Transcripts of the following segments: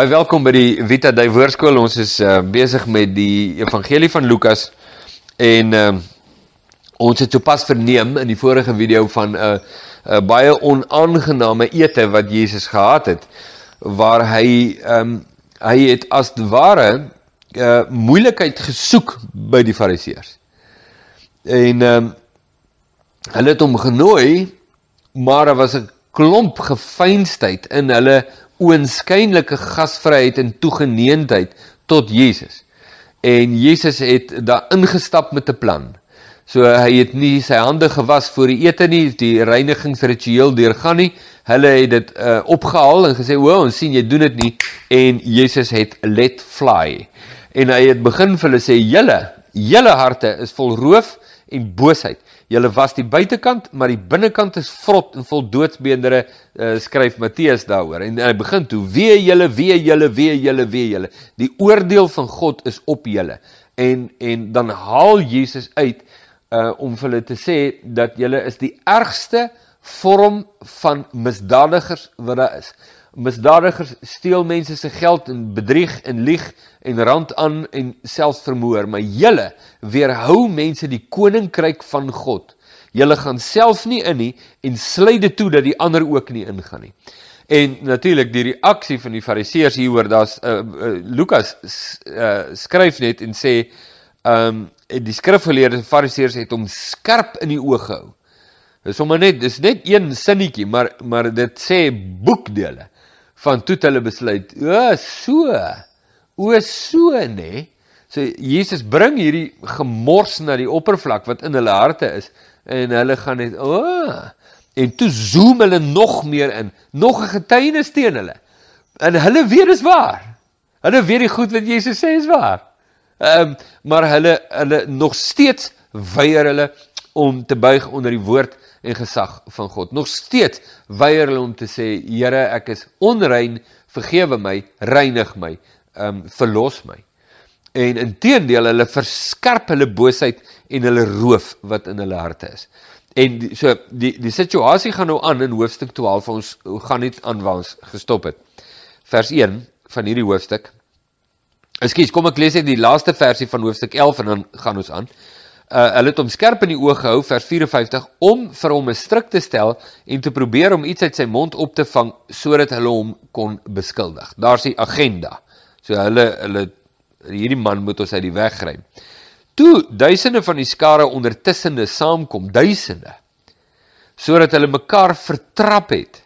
Baie welkom by die Vita Dei Woordskool. Ons is uh, besig met die Evangelie van Lukas en uh, ons het sopas verneem in die vorige video van 'n uh, 'n uh, baie onaangename ete wat Jesus gehad het waar hy um, hy het as ware uh, moeilikheid gesoek by die Fariseërs. En um, hulle het hom genooi, maar daar was 'n klomp gefeinsheid in hulle oënskynlike gasvryheid en toegeneentheid tot Jesus. En Jesus het daar ingestap met 'n plan. So hy het nie sy hande gewas voor die ete nie, die reinigingsritueel deurgaan nie. Hulle het dit uh, opgehaal en gesê, "O, ons sien jy doen dit nie." En Jesus het let fly. En hy het begin vir hulle sê, "Julle, julle harte is vol roof en boosheid." Julle was die buitekant, maar die binnekant is vrot en vol doodsbeendere, uh, skryf Matteus daaroor. En hy begin toe: "Wee julle, wee julle, wee julle, wee julle. Die oordeel van God is op julle." En en dan haal Jesus uit uh om vir hulle te sê dat julle is die ergste vorm van misdadigers wat daar is. Misdadigers steel mense se geld en bedrieg en lieg en rand aan en selfs vermoor, maar julle weerhou mense die koninkryk van God. Julle gaan self nie in nie en sluit dit toe dat die ander ook nie ingaan nie. En natuurlik die reaksie van die fariseërs hieroor, daar's uh, uh, Lukas uh, skryf net en sê ehm um, die skrifgeleerde fariseërs het hom skerp in die oog gehou. Dis sommer net dis net een sinnetjie, maar maar dit sê boekdele van toe hulle besluit, o, so. O, so nê. So Jesus bring hierdie gemors na die oppervlak wat in hulle harte is en hulle gaan net, o. En toe zoom hulle nog meer in, nog 'n getuienis teen hulle. En hulle weet dis waar. Hulle weet die goed wat Jesus sê is waar. Ehm um, maar hulle hulle nog steeds weier hulle om te buig onder die woord en gesag van God. Nog steeds weier hulle om te sê, Here, ek is onrein, vergewe my, reinig my, ehm um, verlos my. En inteendeel, hulle verskerp hulle boosheid en hulle roof wat in hulle harte is. En die, so die die situasie gaan nou aan in hoofstuk 12 vir ons gaan net aan waar ons gestop het. Vers 1 van hierdie hoofstuk. Ekskuus, kom ek lees net die laaste versie van hoofstuk 11 en dan gaan ons aan uh, hulle het hom skerp in die oog gehou vers 54 om vir hom 'n stryk te stel en te probeer om iets uit sy mond op te vang sodat hulle hom kon beskuldig. Daar's die agenda. So hulle hulle hierdie man moet ons uit die weg kry. Toe duisende van die skare ondertussende saamkom, duisende sodat hulle mekaar vertrap het.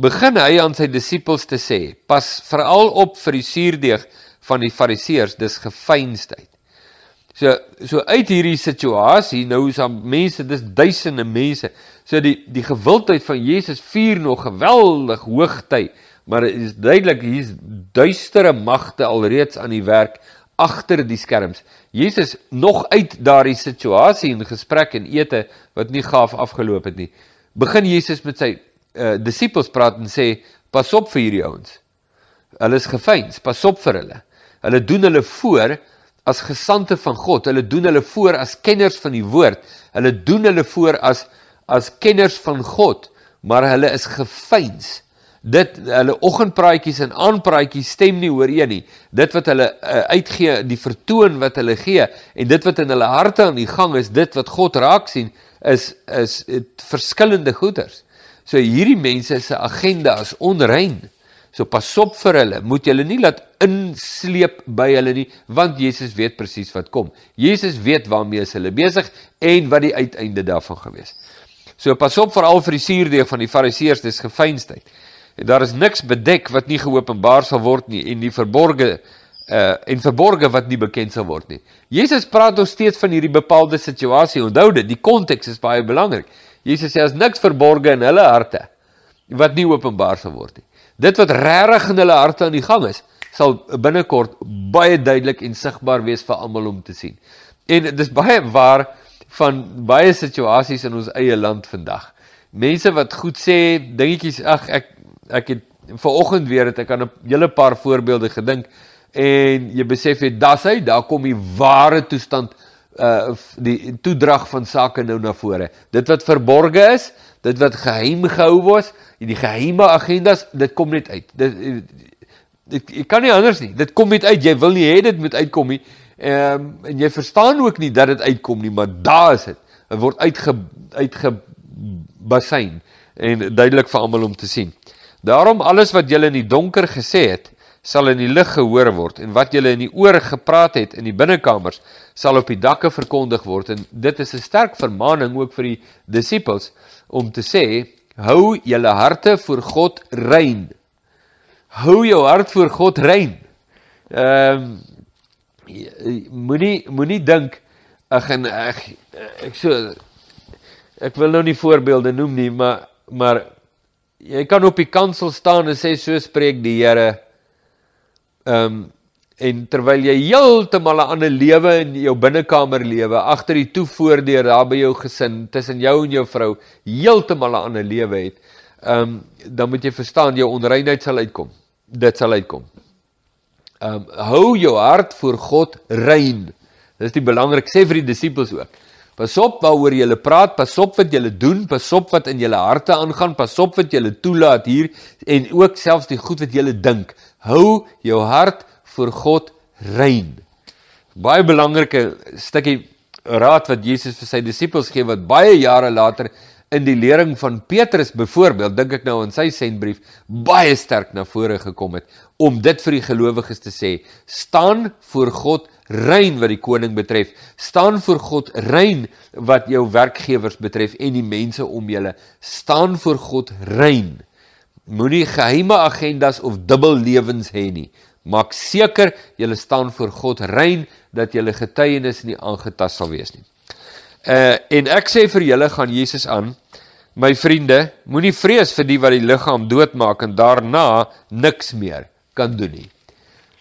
Begin hy aan sy disippels te sê: "Pas veral op vir die suurdeeg van die fariseërs, dis gefeinsheid." So so uit hierdie situasie nou is daar mense, dis duisende mense. So die die gewildheid van Jesus vier nog geweldig hoogty, maar dit is duidelik hier's duistere magte alreeds aan die werk agter die skerms. Jesus nog uit daardie situasie en gesprek en ete wat nie gaaf afgeloop het nie. Begin Jesus met sy uh, disippels praat en sê pas op vir hierdie ouens. Hulle is gefeins, pas op vir hulle. Hulle doen hulle voor as gesande van God. Hulle doen hulle voor as kenners van die woord. Hulle doen hulle voor as as kenners van God, maar hulle is gefeins. Dit hulle oggendpraatjies en aanpraatjies stem nie ooreen nie. Dit wat hulle uh, uitgee, die vertoon wat hulle gee en dit wat in hulle harte aan die gang is, dit wat God raak sien, is is dit verskillende goeders. So hierdie mense se agenda is onrein. So pas op vir hulle. Moet julle nie laat insleep by hulle nie, want Jesus weet presies wat kom. Jesus weet waarmee hulle besig en wat die uiteinde daarvan gewees. So pas op veral vir die suurdeeg van die Fariseërs, dis gefeinsheid. En daar is niks bedek wat nie geopenbaar sal word nie en die verborgde uh en verborge wat nie bekend sal word nie. Jesus praat nog steeds van hierdie bepaalde situasie. Onthou dit, die konteks is baie belangrik. Jesus sê as niks verborge in hulle harte wat nie openbaar sal word nie. Dit wat regtig in hulle harte aan die gang is, sal binnekort baie duidelik en sigbaar wees vir almal om te sien. En dis baie waar van baie situasies in ons eie land vandag. Mense wat goed sê, dingetjies, ag ek ek het vanoggend weer het ek aan 'n hele paar voorbeelde gedink en jy besef jy das hy, daar kom die ware toestand uh die toedrag van sake nou na vore. Dit wat verborge is, dit wat geheim gehou was, die geheime agendas, dit kom net uit. Dit dit jy kan nie anders nie. Dit kom net uit. Jy wil nie hê dit moet uitkom nie. Ehm um, en jy verstaan ook nie dat dit uitkom nie, maar daar is dit. Dit word uitge uitgebasyn en duidelik vir almal om te sien. Daarom alles wat julle in die donker gesê het, sal in die lig gehoor word en wat julle in die oor gepraat het in die binnekamers sal op die dakke verkondig word en dit is 'n sterk vermaaning ook vir die disippels om te sê hou julle harte voor God rein. Hou jou hart voor God rein. Ehm um, moenie moenie dink ag en ek ek so ek wil nou nie voorbeelde noem nie, maar maar jy kan op die kansel staan en sê so spreek die Here. Ehm um, en terwyl jy heeltemal 'n ander lewe in jou binnekamer lewe, agter die toevoordeur daar by jou gesin, tussen jou en jou vrou, heeltemal 'n ander lewe het, ehm um, dan moet jy verstaan jou onreinheid sal uitkom. Dit sal uitkom. Ehm um, hou jou hart voor God rein. Dis die belangrik sê vir die disippels ook. Pas op waaroor jy praat, pas op wat jy doen, pas op wat in jou harte aangaan, pas op wat jy toelaat hier en ook selfs die goed wat jy dink. Hou jou hart voor God rein. Baie belangrike stukkie raad wat Jesus vir sy disippels gee wat baie jare later in die lering van Petrus byvoorbeeld dink ek nou in sy sendbrief baie sterk na vore gekom het om dit vir die gelowiges te sê. Staan voor God rein wat die koning betref. Staan voor God rein wat jou werkgewers betref en die mense om julle. Staan voor God rein moenie geheime agendas of dubbel lewens hê nie Maak seker julle staan voor God rein dat julle getuienis nie aangetast sal wees nie. Uh en ek sê vir julle gaan Jesus aan, my vriende, moenie vrees vir die wat die liggaam doodmaak en daarna niks meer kan doen nie.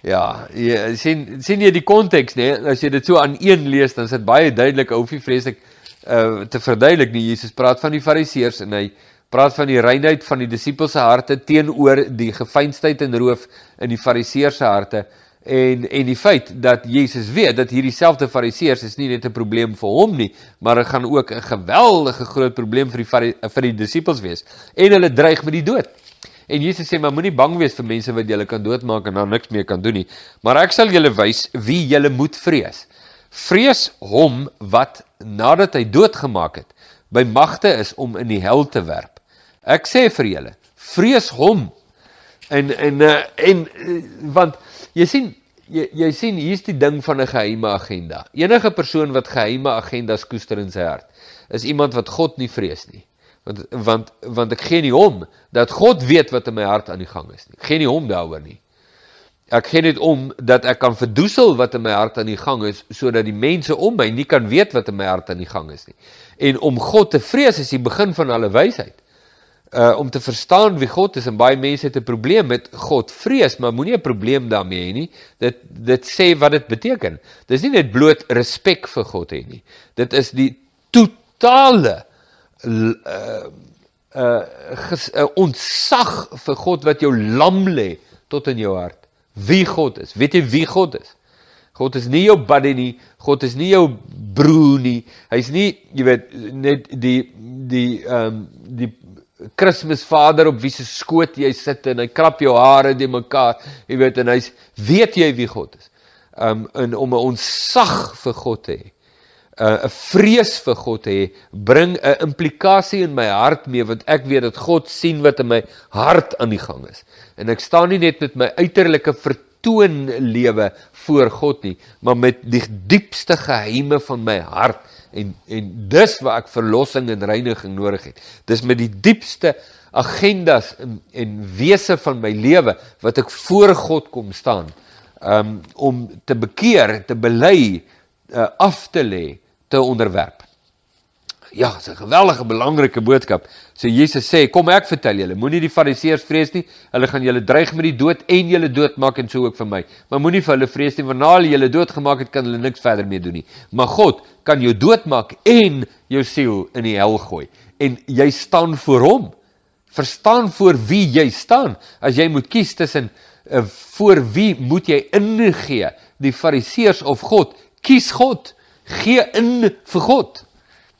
Ja, jy sien sien jy die konteks nê, as jy dit so aan een lees dan is dit baie duidelik, hoef jy vreeslik uh te verduidelik nie. Jesus praat van die fariseërs en hy praat van die reinheid van die disippels se harte teenoor die gefeinsheid en roof in die fariseërs se harte en en die feit dat Jesus weet dat hierdie selfde fariseërs is nie net 'n probleem vir hom nie, maar dit gaan ook 'n geweldige groot probleem vir die vir die disippels wees en hulle dreig met die dood. En Jesus sê maar moenie bang wees vir mense wat julle kan doodmaak en dan niks meer kan doen nie, maar ek sal julle wys wie julle moet vrees. Vrees hom wat nadat hy doodgemaak het by magte is om in die hel te werp. Ek sê vir julle, vrees hom. En en uh, en uh, want jy sien jy jy sien hier's die ding van 'n geheime agenda. Enige persoon wat geheime agendas koester in sy hart, is iemand wat God nie vrees nie. Want want want ek gee nie om dat God weet wat in my hart aan die gang is nie. Ek gee nie om daaroor nie. Ek gee net om dat ek kan verdoesel wat in my hart aan die gang is sodat die mense om my nie kan weet wat in my hart aan die gang is nie. En om God te vrees is die begin van alle wysheid uh om te verstaan wie God is en baie mense het 'n probleem met God vrees, maar moenie 'n probleem daarmee hê nie. Dit dit sê wat dit beteken. Dis nie net bloot respek vir God hê nie. Dit is die totale uh uh, ges, uh ontsag vir God wat jou lam lê tot in jou hart. Wie God is. Weet jy wie God is? God is nie jou buddy nie. God is nie jou broer nie. Hy's nie, jy weet, net die die ehm um, die Kersvader op wie se skoot jy sit en hy krap jou hare de mekaar, jy weet en hy's weet jy wie God is. Um in om 'n onsag vir God te hê. 'n 'n vrees vir God hê, bring 'n implikasie in my hart mee want ek weet dat God sien wat in my hart aan die gang is. En ek staan nie net met my uiterlike vertoon lewe voor God nie, maar met die diepste geheime van my hart en en dis waar ek verlossing en reiniging nodig het. Dis met die diepste agendas en en wese van my lewe wat ek voor God kom staan. Um om te bekeer, te bely, uh, af te lê, te onderwerp. Ja, dis 'n gewellige belangrike boodskap. So Jesus sê, kom ek vertel julle, moenie die fariseërs vrees nie. Hulle gaan julle dreig met die dood en julle doodmaak en so ook vir my. Maar moenie vir hulle vrees nie, want na hulle julle doodgemaak het, kan hulle niks verder mee doen nie. Maar God kan jou doodmaak en jou siel in die hel gooi. En jy staan voor hom. Verstaan voor wie jy staan. As jy moet kies tussen uh, voor wie moet jy ingee? Die fariseërs of God? Kies God. Gee in vir God.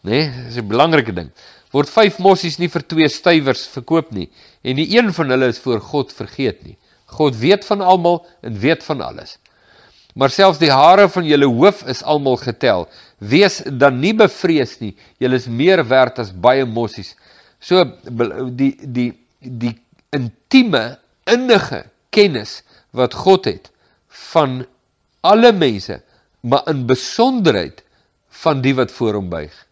Nee, dis 'n belangrike ding. Word 5 mossies nie vir 2 stywers verkoop nie en nie een van hulle is voor God vergeet nie. God weet van almal en weet van alles. Maar selfs die hare van julle hoof is almal getel. Wees dan nie bevrees nie. Julle is meer werd as baie mossies. So die die die intieme innige kennis wat God het van alle mense, maar in besonderheid van die wat voor hom buig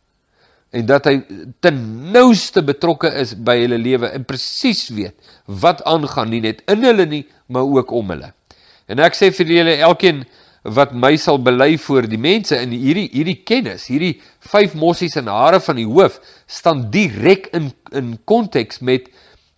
en dat hy ten nouste betrokke is by hulle lewe en presies weet wat aangaan nie net in hulle nie maar ook om hulle. En ek sê vir julle elkeen wat my sal bely voor die mense in hierdie hierdie kennis, hierdie vyf mossies en hare van die hoof staan direk in in konteks met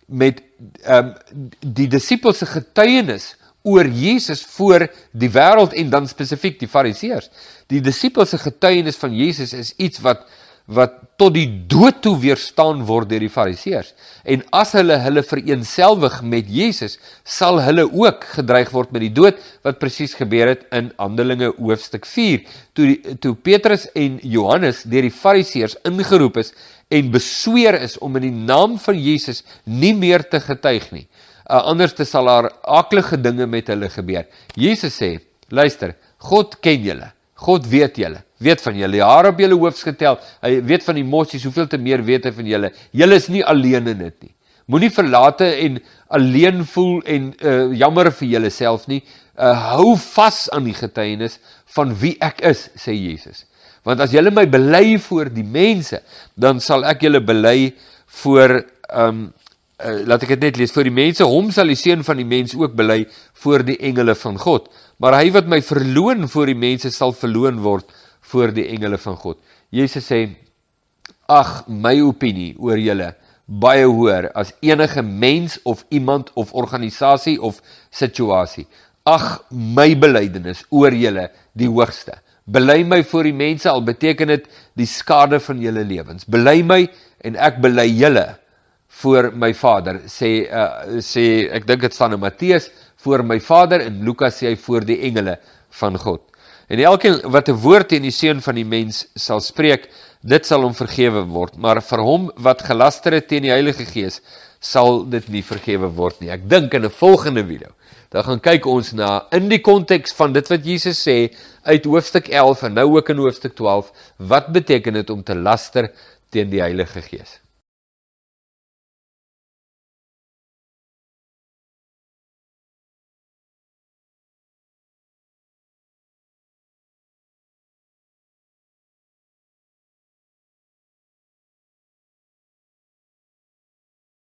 met ehm um, die disippels se getuienis oor Jesus voor die wêreld en dan spesifiek die fariseërs. Die disippels se getuienis van Jesus is iets wat wat tot die dood toe weerstaan word deur die fariseërs. En as hulle hulle vereenselwig met Jesus, sal hulle ook gedreig word met die dood wat presies gebeur het in Handelinge hoofstuk 4, toe die, toe Petrus en Johannes deur die fariseërs ingeroep is en besweer is om in die naam van Jesus nie meer te getuig nie. Uh, anders te sal daar aklige dinge met hulle gebeur. Jesus sê, luister, God ken julle. God weet julle weet van julle hare op julle hoofs getel. Hy weet van die mossies, hoeveel te meer weet hy van julle. Julle is nie alleen in dit nie. Moenie verlate en alleen voel en uh, jammer vir julleself nie. Uh, hou vas aan die getuienis van wie ek is, sê Jesus. Want as julle my bely voor die mense, dan sal ek julle bely voor ehm um, uh, laat ek dit net lees vir die mense hom sal die seun van die mens ook bely voor die engele van God maar hy wat my verloon voor die mense sal verloon word voor die engele van God. Jesus sê: "Ag, my opinie oor julle baie hoër as enige mens of iemand of organisasie of situasie. Ag, my belydenis oor julle die hoogste. Bely my voor die mense al beteken dit die skade van julle lewens. Bely my en ek bely julle voor my Vader." Sê uh, sê ek dink dit staan in Matteus voor my Vader en Lukas sê hy voor die engele van God. En elkeen wat 'n woord teen die seun van die mens sal spreek, dit sal hom vergewe word, maar vir hom wat gelaster het teen die Heilige Gees, sal dit nie vergewe word nie. Ek dink in 'n volgende video, dan gaan kyk ons na in die konteks van dit wat Jesus sê uit hoofstuk 11 en nou ook in hoofstuk 12, wat beteken dit om te laster teen die Heilige Gees?